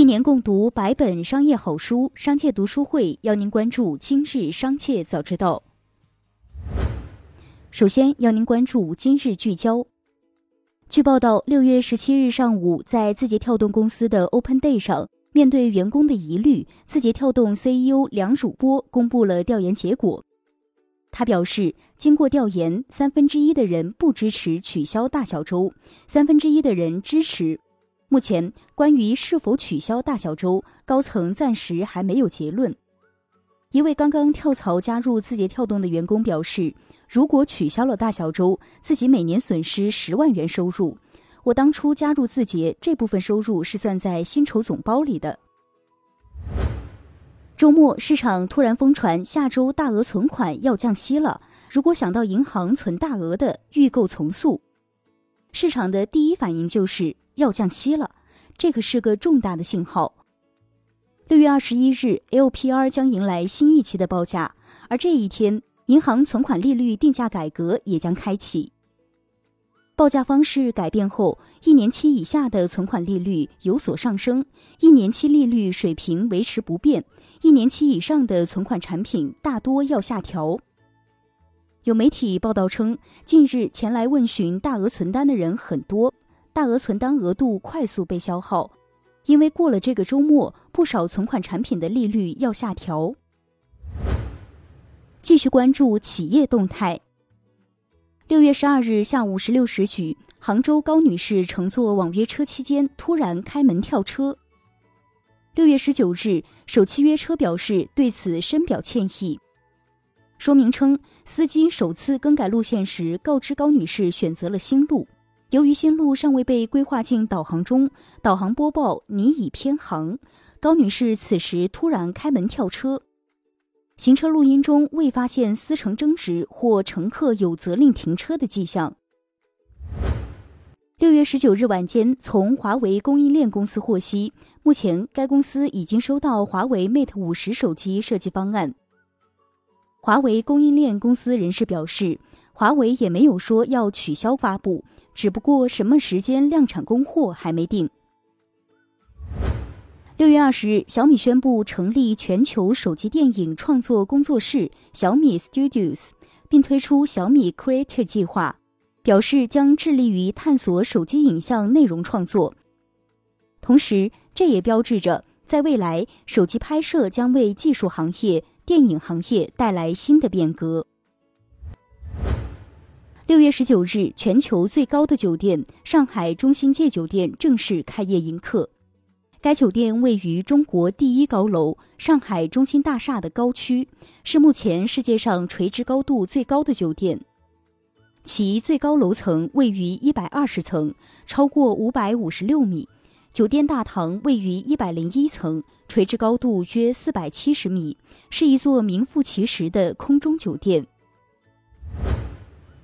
一年共读百本商业好书，商界读书会邀您关注今日商界早知道。首先要您关注今日聚焦。据报道，六月十七日上午，在字节跳动公司的 Open Day 上，面对员工的疑虑，字节跳动 CEO 梁汝波公布了调研结果。他表示，经过调研，三分之一的人不支持取消大小周，三分之一的人支持。目前，关于是否取消大小周，高层暂时还没有结论。一位刚刚跳槽加入字节跳动的员工表示，如果取消了大小周，自己每年损失十万元收入。我当初加入字节，这部分收入是算在薪酬总包里的。周末，市场突然疯传下周大额存款要降息了。如果想到银行存大额的，预购从速。市场的第一反应就是要降息了，这可是个重大的信号。六月二十一日，LPR 将迎来新一期的报价，而这一天，银行存款利率定价改革也将开启。报价方式改变后，一年期以下的存款利率有所上升，一年期利率水平维持不变；一年期以上的存款产品大多要下调。有媒体报道称，近日前来问询大额存单的人很多，大额存单额度快速被消耗，因为过了这个周末，不少存款产品的利率要下调。继续关注企业动态。六月十二日下午十六时许，杭州高女士乘坐网约车期间突然开门跳车。六月十九日，首汽约车表示对此深表歉意。说明称，司机首次更改路线时告知高女士选择了新路，由于新路尚未被规划进导航中，导航播报你已偏航。高女士此时突然开门跳车。行车录音中未发现司乘争执或乘客有责令停车的迹象。六月十九日晚间，从华为供应链公司获悉，目前该公司已经收到华为 Mate 五十手机设计方案。华为供应链公司人士表示，华为也没有说要取消发布，只不过什么时间量产供货还没定。六月二十日，小米宣布成立全球手机电影创作工作室小米 Studios，并推出小米 Creator 计划，表示将致力于探索手机影像内容创作。同时，这也标志着在未来，手机拍摄将为技术行业、电影行业带来新的变革。六月十九日，全球最高的酒店上海中心界酒店正式开业迎客。该酒店位于中国第一高楼上海中心大厦的高区，是目前世界上垂直高度最高的酒店。其最高楼层位于一百二十层，超过五百五十六米。酒店大堂位于一百零一层，垂直高度约四百七十米，是一座名副其实的空中酒店。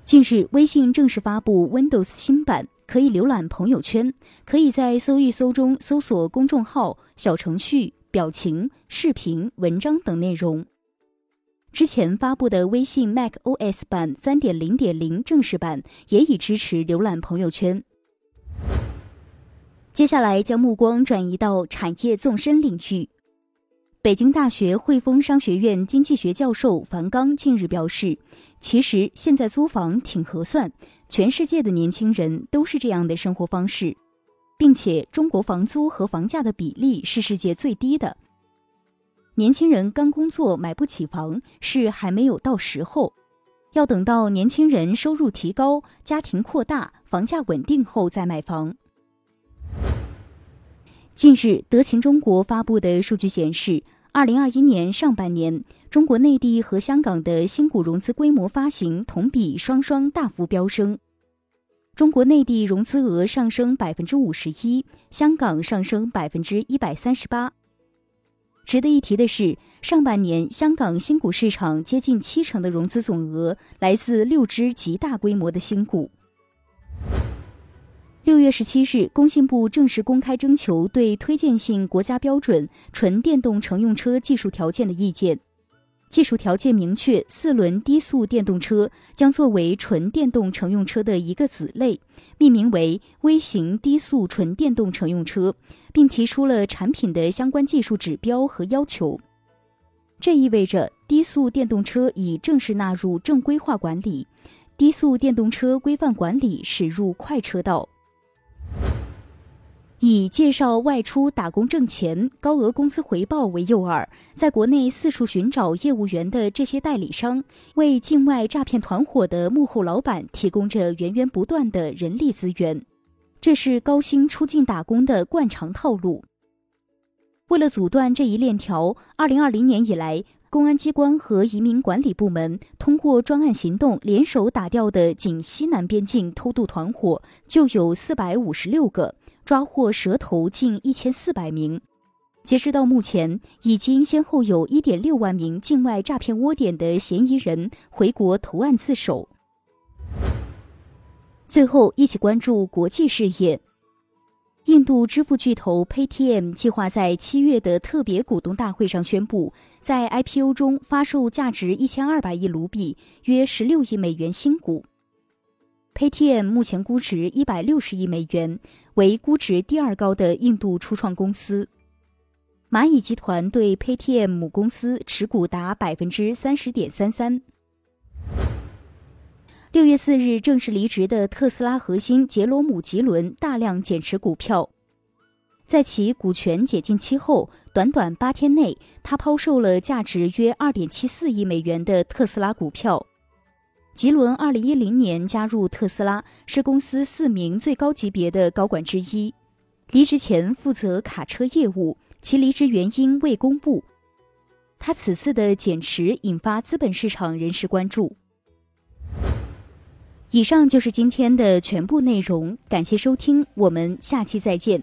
近日，微信正式发布 Windows 新版。可以浏览朋友圈，可以在搜一搜中搜索公众号、小程序、表情、视频、文章等内容。之前发布的微信 macOS 版三点零点零正式版也已支持浏览朋友圈。接下来将目光转移到产业纵深领域。北京大学汇丰商学院经济学教授樊刚近日表示，其实现在租房挺合算，全世界的年轻人都是这样的生活方式，并且中国房租和房价的比例是世界最低的。年轻人刚工作买不起房是还没有到时候，要等到年轻人收入提高、家庭扩大、房价稳定后再买房。近日，德勤中国发布的数据显示。二零二一年上半年，中国内地和香港的新股融资规模发行同比双双大幅飙升。中国内地融资额上升百分之五十一，香港上升百分之一百三十八。值得一提的是，上半年香港新股市场接近七成的融资总额来自六只极大规模的新股。六月十七日，工信部正式公开征求对推荐性国家标准纯电动乘用车技术条件的意见。技术条件明确，四轮低速电动车将作为纯电动乘用车的一个子类，命名为微型低速纯电动乘用车，并提出了产品的相关技术指标和要求。这意味着低速电动车已正式纳入正规化管理，低速电动车规范管理驶入快车道。以介绍外出打工挣钱、高额工资回报为诱饵，在国内四处寻找业务员的这些代理商，为境外诈骗团伙的幕后老板提供着源源不断的人力资源，这是高薪出境打工的惯常套路。为了阻断这一链条，二零二零年以来，公安机关和移民管理部门通过专案行动，联手打掉的仅西南边境偷渡团伙就有四百五十六个。抓获蛇头近一千四百名，截止到目前，已经先后有一点六万名境外诈骗窝点的嫌疑人回国投案自首。最后，一起关注国际事业。印度支付巨头 Paytm 计划在七月的特别股东大会上宣布，在 IPO 中发售价值一千二百亿卢比（约十六亿美元）新股。Paytm 目前估值一百六十亿美元，为估值第二高的印度初创公司。蚂蚁集团对 Paytm 母公司持股达百分之三十点三三。六月四日正式离职的特斯拉核心杰罗姆·吉伦大量减持股票，在其股权解禁期后，短短八天内，他抛售了价值约二点七四亿美元的特斯拉股票。吉伦二零一零年加入特斯拉，是公司四名最高级别的高管之一。离职前负责卡车业务，其离职原因未公布。他此次的减持引发资本市场人士关注。以上就是今天的全部内容，感谢收听，我们下期再见。